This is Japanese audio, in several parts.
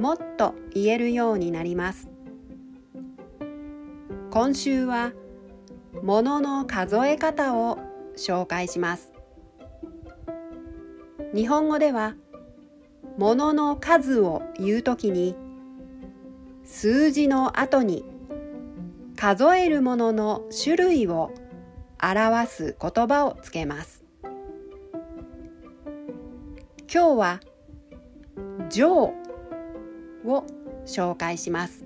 もっと言えるようになります。今週は物の数え方を紹介します。日本語では物の数を言うときに数字の後に数えるものの種類を表す言葉をつけます。今日は「上」を紹介します。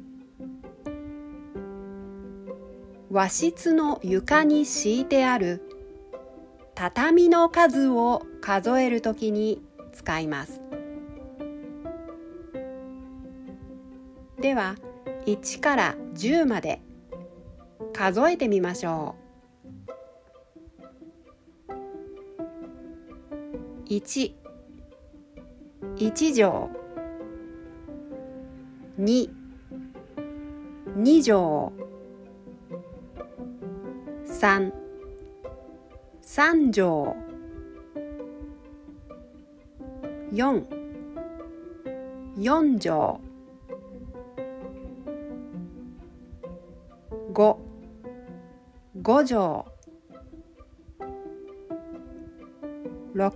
和室の床に敷いてある畳の数を数えるときに使います。では1から10まで数えてみましょう。1 1畳。二。二畳三。三畳四。四畳五。五畳六。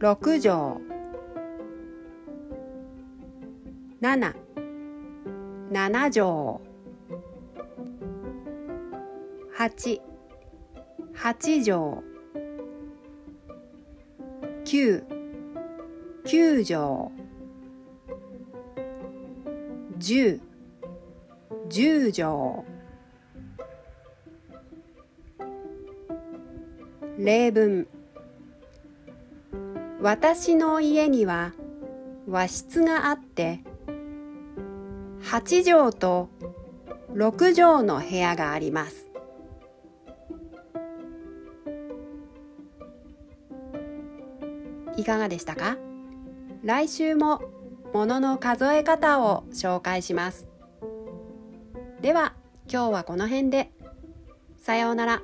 六畳七。七畳八。八畳九。九畳十。十畳例文。私の家には和室があって8畳と6畳の部屋があります。いかがでしたか？来週も物の数え方を紹介します。では今日はこの辺で。さようなら。